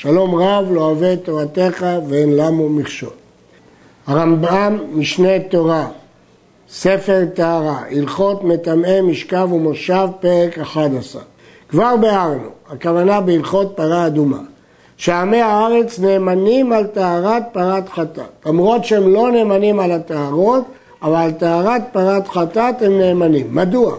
שלום רב לא אוהב את תורתך ואין למו מכשול. הרמב"ם, משנה תורה, ספר טהרה, הלכות מטמאי משכב ומושב, פרק 11. כבר ביארנו, הכוונה בהלכות פרה אדומה, שעמי הארץ נאמנים על טהרת פרת חטאת. למרות שהם לא נאמנים על הטהרות, אבל על טהרת פרת חטאת הם נאמנים. מדוע?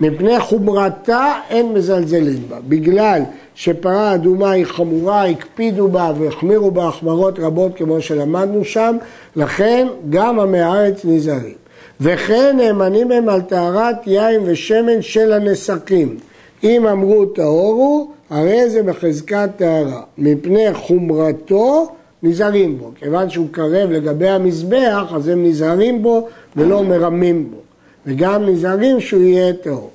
מפני חומרתה אין מזלזלים בה. בגלל שפרה אדומה היא חמורה, הקפידו בה והחמירו בה החמרות רבות כמו שלמדנו שם, לכן גם עמי הארץ נזהרים. וכן נאמנים הם על טהרת יין ושמן של הנסקים. אם אמרו טהורו, הרי זה בחזקת טהרה. מפני חומרתו נזהרים בו. כיוון שהוא קרב לגבי המזבח, אז הם נזהרים בו ולא מרמים בו. וגם נזהרים שהוא יהיה טהור.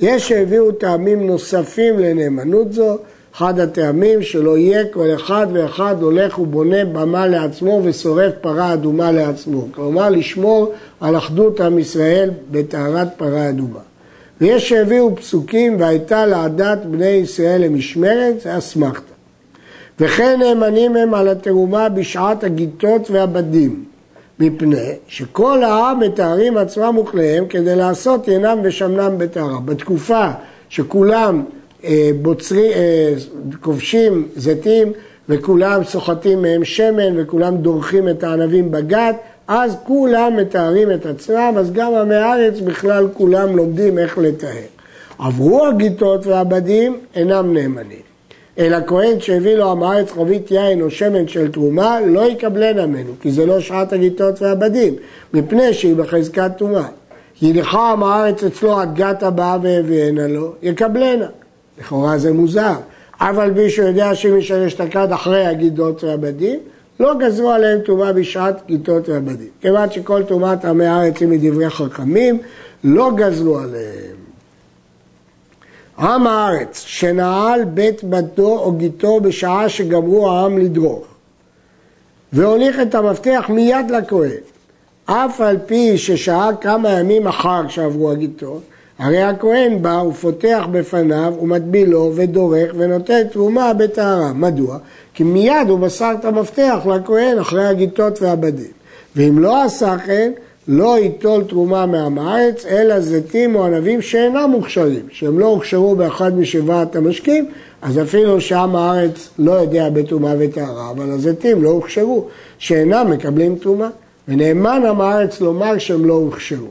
יש שהביאו טעמים נוספים לנאמנות זו, אחד הטעמים שלא יהיה כל אחד ואחד הולך ובונה במה לעצמו ושורף פרה אדומה לעצמו. כלומר, לשמור על אחדות עם ישראל בטהרת פרה אדומה. ויש שהביאו פסוקים והייתה לעדת בני ישראל למשמרת, זה אסמכתא. וכן נאמנים הם על התרומה בשעת הגיטות והבדים. מפני שכל העם מתארים עצמם וכליהם כדי לעשות ינם ושמנם בטהרה. בתקופה שכולם אה, בוצרי, אה, כובשים זיתים וכולם סוחטים מהם שמן וכולם דורכים את הענבים בגת, אז כולם מתארים את עצמם, אז גם עמי הארץ בכלל כולם לומדים איך לטהר. עברו הגיטות והבדים אינם נאמנים. אלא כהן שהביא לו עם הארץ חבית יין או שמן של תרומה, לא יקבלנה ממנו, כי זה לא שעת הגיטות והבדים, מפני שהיא בחזקת טומאה. לך עם הארץ אצלו עד גת הבאה והביאנה לו, יקבלנה. לכאורה זה מוזר. אבל מישהו יודע שאם את הכד אחרי הגיטות והבדים, לא גזרו עליהם טומאה בשעת גיטות והבדים. כיוון שכל טומאת עמי הארץ היא מדברי חכמים, לא גזרו עליהם. עם הארץ שנעל בית בתו או גיתו בשעה שגמרו העם לדרוך והוליך את המפתח מיד לכהן אף על פי ששעה כמה ימים אחר שעברו הגיתות הרי הכהן בא ופותח בפניו ומטביל לו ודורך ונותן תרומה בטהרה. מדוע? כי מיד הוא מסר את המפתח לכהן אחרי הגיתות והבדים. ואם לא עשה כן, לא ייטול תרומה הארץ, אלא זיתים או ענבים שאינם מוכשרים, שהם לא הוכשרו באחד משבעת המשקים, אז אפילו שעם הארץ לא יודע בטומאה וטהרה, אבל הזיתים לא הוכשרו, שאינם מקבלים טומאה. ונאמן עם הארץ לומר שהם לא הוכשרו.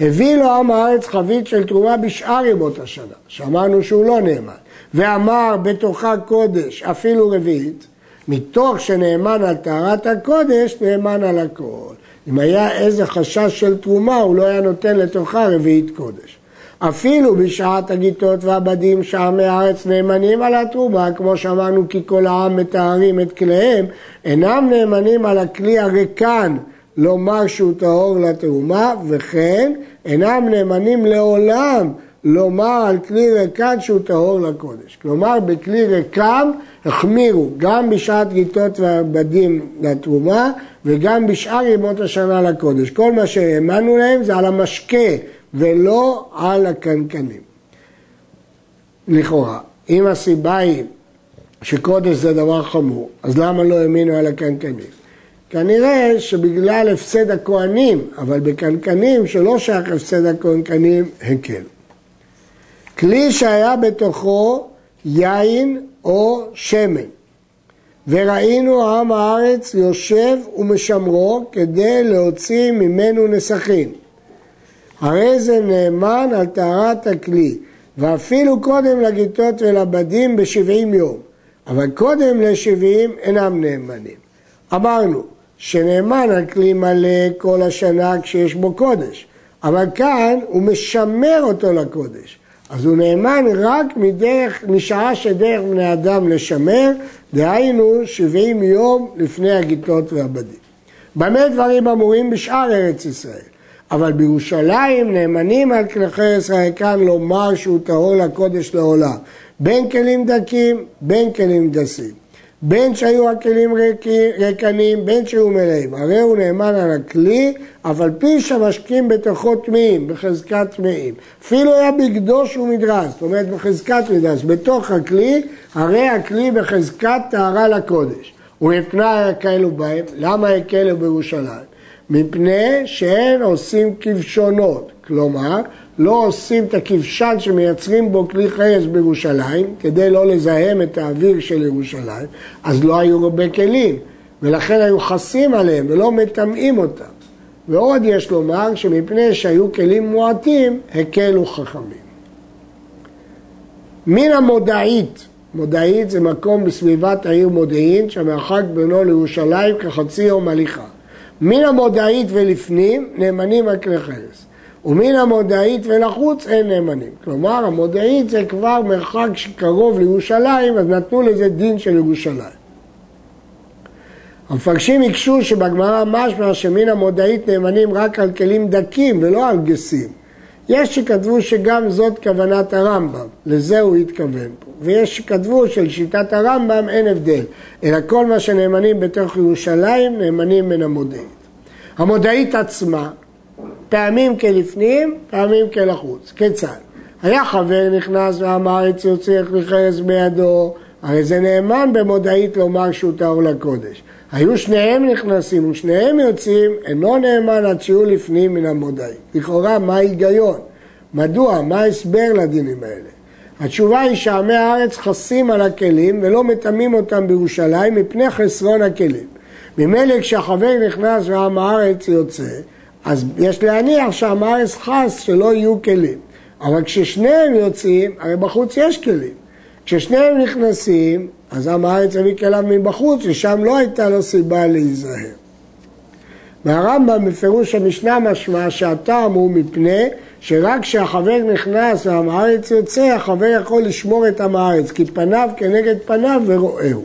הביא לו עם הארץ חבית של תרומה בשאר ימות השנה, שאמרנו שהוא לא נאמן, ואמר בתוכה קודש, אפילו רביעית, מתוך שנאמן על טהרת הקודש, נאמן על הכל. אם היה איזה חשש של תרומה, הוא לא היה נותן לתוכה רביעית קודש. אפילו בשעת הגיטות והבדים שעמי הארץ נאמנים על התרומה, כמו שאמרנו כי כל העם מתארים את כליהם, אינם נאמנים על הכלי הריקן לומר שהוא טהור לתרומה, וכן אינם נאמנים לעולם לומר על כלי ריקן שהוא טהור לקודש. כלומר, בכלי ריקם החמירו גם בשעת גיטות והבדים לתרומה וגם בשאר ימות השנה לקודש. כל מה שהאמנו להם זה על המשקה ולא על הקנקנים. לכאורה, אם הסיבה היא שקודש זה דבר חמור, אז למה לא האמינו על הקנקנים? כנראה שבגלל הפסד הכהנים, אבל בקנקנים שלא שייך הפסד הקנקנים, הקל. כלי שהיה בתוכו יין או שמן, וראינו עם הארץ יושב ומשמרו כדי להוציא ממנו נסכים. הרי זה נאמן על טהרת הכלי, ואפילו קודם לגיטות ולבדים בשבעים יום, אבל קודם לשבעים אינם נאמנים. אמרנו שנאמן על כלי מלא כל השנה כשיש בו קודש, אבל כאן הוא משמר אותו לקודש. אז הוא נאמן רק מדרך, משעה שדרך בני אדם לשמר, דהיינו 70 יום לפני הגיטות והבדים. במה דברים אמורים בשאר ארץ ישראל? אבל בירושלים נאמנים על כלי חרס הריקן לומר שהוא טהור לקודש לעולם, בין כלים דקים, בין כלים גסים. בין שהיו הכלים ריקנים, בין שהיו מלאים. הרי הוא נאמן על הכלי, אף על פי שהמשקים בתוכו טמאים, בחזקת טמאים. אפילו היה בגדו שהוא מדרס, זאת אומרת בחזקת מדרס, בתוך הכלי, הרי הכלי בחזקת טהרה לקודש. ומפני כאלו בהם, למה הקלו בירושלים? מפני שאין עושים כבשונות, כלומר לא עושים את הכבשן שמייצרים בו כלי חרס בירושלים כדי לא לזהם את האוויר של ירושלים, אז לא היו הרבה כלים ולכן היו חסים עליהם ולא מטמאים אותם. ועוד יש לומר שמפני שהיו כלים מועטים הקלו חכמים. מן המודעית, מודעית זה מקום בסביבת העיר מודיעין שהמרחק בינו לירושלים כחצי יום הליכה. מן המודעית ולפנים נאמנים על כלי חרס. ומן המודעית ולחוץ אין נאמנים. כלומר, המודעית זה כבר מרחק שקרוב לירושלים, אז נתנו לזה דין של ירושלים. המפרשים הקשו שבגמרא משמע שמן המודעית נאמנים רק על כלים דקים ולא על גסים. יש שכתבו שגם זאת כוונת הרמב"ם, לזה הוא התכוון פה. ויש שכתבו שלשיטת הרמב"ם אין הבדל, אלא כל מה שנאמנים בתוך ירושלים נאמנים מן המודעית. המודעית עצמה, פעמים כלפנים, פעמים כלחוץ. כיצד? היה חבר נכנס ואמר עץ יוצא חרס בידו, הרי זה נאמן במודעית לומר שהוא טהור לקודש. היו שניהם נכנסים ושניהם יוצאים, אינו נאמן עד שיהיו לפנים מן המודעית. לכאורה, מה ההיגיון? מדוע? מה ההסבר לדינים האלה? התשובה היא שעמי הארץ חסים על הכלים ולא מטמאים אותם בירושלים מפני חסרון הכלים. ממילא כשהחבר נכנס ועם הארץ יוצא, אז יש להניח הארץ חס שלא יהיו כלים. אבל כששניהם יוצאים, הרי בחוץ יש כלים. כששניהם נכנסים, אז עם הארץ הביא כליו מבחוץ, ושם לא הייתה לו סיבה להיזהר. והרמב"ם בפירוש המשנה משמע שהטעם הוא מפני שרק כשהחבר נכנס ועם הארץ יוצא, החבר יכול לשמור את עם הארץ, כי פניו כנגד פניו ורואהו.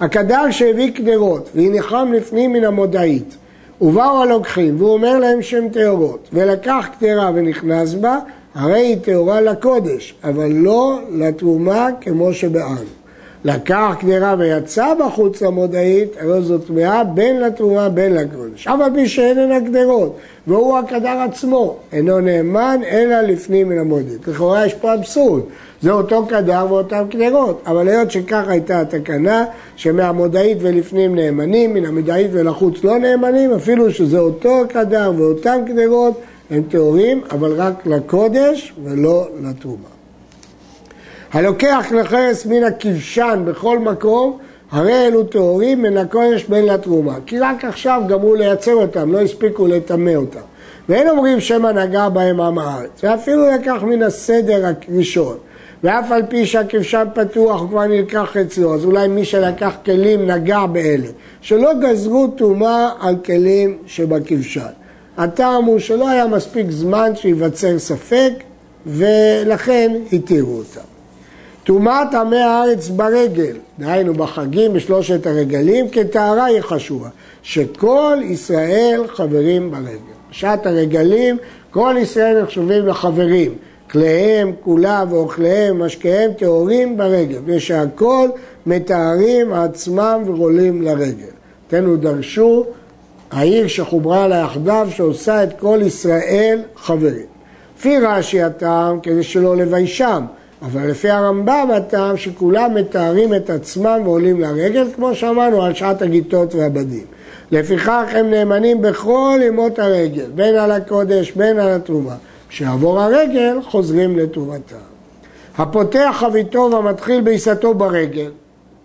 הקדר שהביא קדרות והניחם לפנים מן המודעית ובאו הלוקחים והוא אומר להם שהם טהורות ולקח קדרה ונכנס בה הרי היא טהורה לקודש אבל לא לתרומה כמו שבאנו לקח קדרה ויצא בחוץ למודעית, הרי זו טמאה בין לתרומה בין לקודש. אף על פי שאיננה קדרות, והוא הקדר עצמו, אינו נאמן אלא לפנים מן המודעית. לכאורה יש פה אבסורד, זה אותו קדר ואותן קדרות, אבל היות שכך הייתה התקנה, שמהמודעית ולפנים נאמנים, מן המודעית ולחוץ לא נאמנים, אפילו שזה אותו קדר ואותן קדרות, הם טהורים, אבל רק לקודש ולא לתרומה. הלוקח לחרס מן הכבשן בכל מקום, הרי אלו טהורים מן הקודש בין לתרומה. כי רק עכשיו גמרו לייצר אותם, לא הספיקו לטמא אותם. ואין אומרים שמא נגע בהם עם הארץ. ואפילו לקח מן הסדר הראשון. ואף על פי שהכבשן פתוח הוא כבר נלקח אצלו, אז אולי מי שלקח כלים נגע באלה. שלא גזרו טומאה על כלים שבכבשן. הטעם הוא שלא היה מספיק זמן שייווצר ספק, ולכן התירו אותם. טומאת עמי הארץ ברגל, דהיינו בחגים, בשלושת הרגלים, כטהרה היא חשובה, שכל ישראל חברים ברגל. בשעת הרגלים, כל ישראל נחשבים לחברים. כליהם, כולה ואוכליהם, משקיהם טהורים ברגל, ושהכל מתארים עצמם ורולים לרגל. תנו דרשו, העיר שחוברה לה יחדיו, שעושה את כל ישראל חברים. לפי רש"י הטעם, כדי שלא לביישם, אבל לפי הרמב"ם הטעם שכולם מתארים את עצמם ועולים לרגל, כמו שאמרנו על שעת הגיטות והבדים. לפיכך הם נאמנים בכל ימות הרגל, בין על הקודש, בין על התרומה. כשיעבור הרגל, חוזרים לתרומתם. הפותח חביתו והמתחיל בעיסתו ברגל,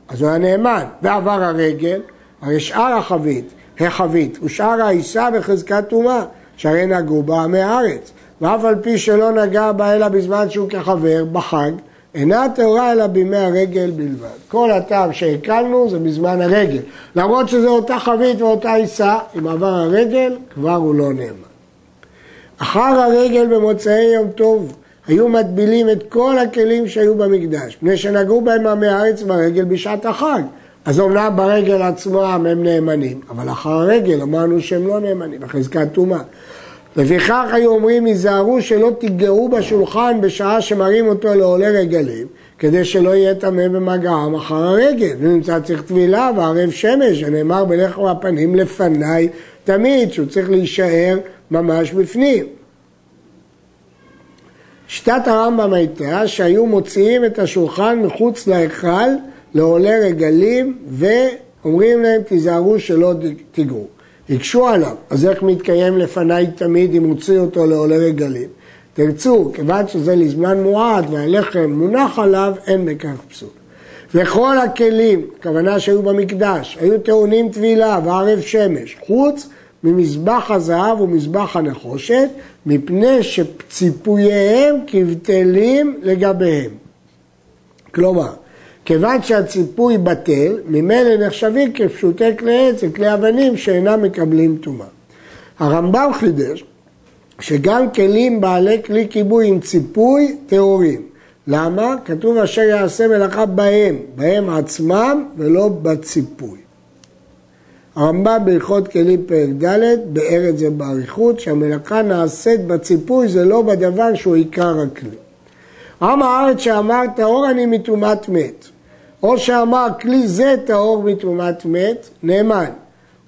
אז הוא היה נאמן, ועבר הרגל, הרי שאר החבית, החבית, ושאר העיסה בחזקת טומאה, שהרי נגעו בה עמי הארץ. ואף על פי שלא נגע בה אלא בזמן שהוא כחבר, בחג, אינה טהורה אלא בימי הרגל בלבד. כל הטעם שהקלנו זה בזמן הרגל. למרות שזו אותה חבית ואותה עיסה, אם עבר הרגל, כבר הוא לא נאמן. אחר הרגל במוצאי יום טוב היו מטבילים את כל הכלים שהיו במקדש, מפני שנגעו בהם עמי הארץ ברגל בשעת החג. אז אומנם ברגל עצמם הם נאמנים, אבל אחר הרגל אמרנו שהם לא נאמנים, בחזקת טומאה. לפיכך היו אומרים, היזהרו שלא תיגעו בשולחן בשעה שמראים אותו לעולי רגלים, כדי שלא יהיה טמא במגעם אחר הרגל. ונמצא צריך טבילה וערב שמש, שנאמר בלך הפנים לפניי תמיד, שהוא צריך להישאר ממש בפנים. שיטת הרמב"ם הייתה שהיו מוציאים את השולחן מחוץ להיכל לעולי רגלים ואומרים להם תיזהרו שלא תיגעו. הקשו עליו, אז איך מתקיים לפניי תמיד אם הוציא אותו לעולי רגלים? תרצו, כיוון שזה לזמן מועד והלחם מונח עליו, אין בכך פסול. וכל הכלים, כוונה שהיו במקדש, היו טעונים טבילה וערב שמש, חוץ ממזבח הזהב ומזבח הנחושת, מפני שציפוייהם כבטלים לגביהם. כלומר, כיוון שהציפוי בטל, ממילא נחשבים כפשוטי כלי עץ וכלי אבנים שאינם מקבלים טומאה. הרמב"ם חידש שגם כלים בעלי כלי כיבוי עם ציפוי טהורים. למה? כתוב אשר יעשה מלאכה בהם, בהם עצמם ולא בציפוי. הרמב"ם בהלכות כלים פרק ד' באר את זה באריכות, שהמלאכה נעשית בציפוי זה לא בדבר שהוא עיקר הכלי. עם הארץ שאמר טהור אני מטומאת מת, או שאמר כלי זה טהור מטומאת מת, נאמן,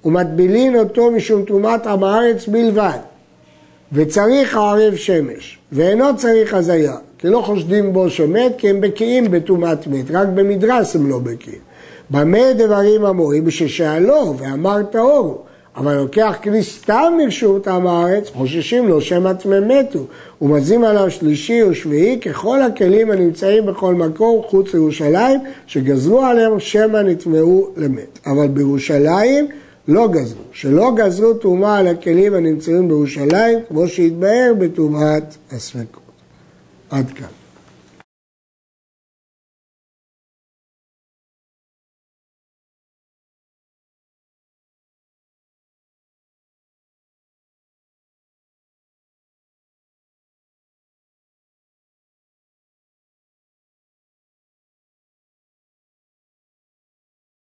ומטבילין אותו משום טומאת עם הארץ בלבד, וצריך ערב שמש, ואינו צריך הזיה, כי לא חושדים בו שמת, כי הם בקיאים בטומאת מת, רק במדרס הם לא בקיאים. במה דברים אמורים? בששאלו ואמר טהור אבל לוקח כלי סתם מרשות עם הארץ, חוששים לו שמא טמא מתו, ומזים עליו שלישי ושביעי ככל הכלים הנמצאים בכל מקום חוץ לירושלים, שגזרו עליהם שמא נטמאו למת. אבל בירושלים לא גזרו, שלא גזרו טומאה על הכלים הנמצאים בירושלים, כמו שהתבהר בטומאת הספקות. עד כאן.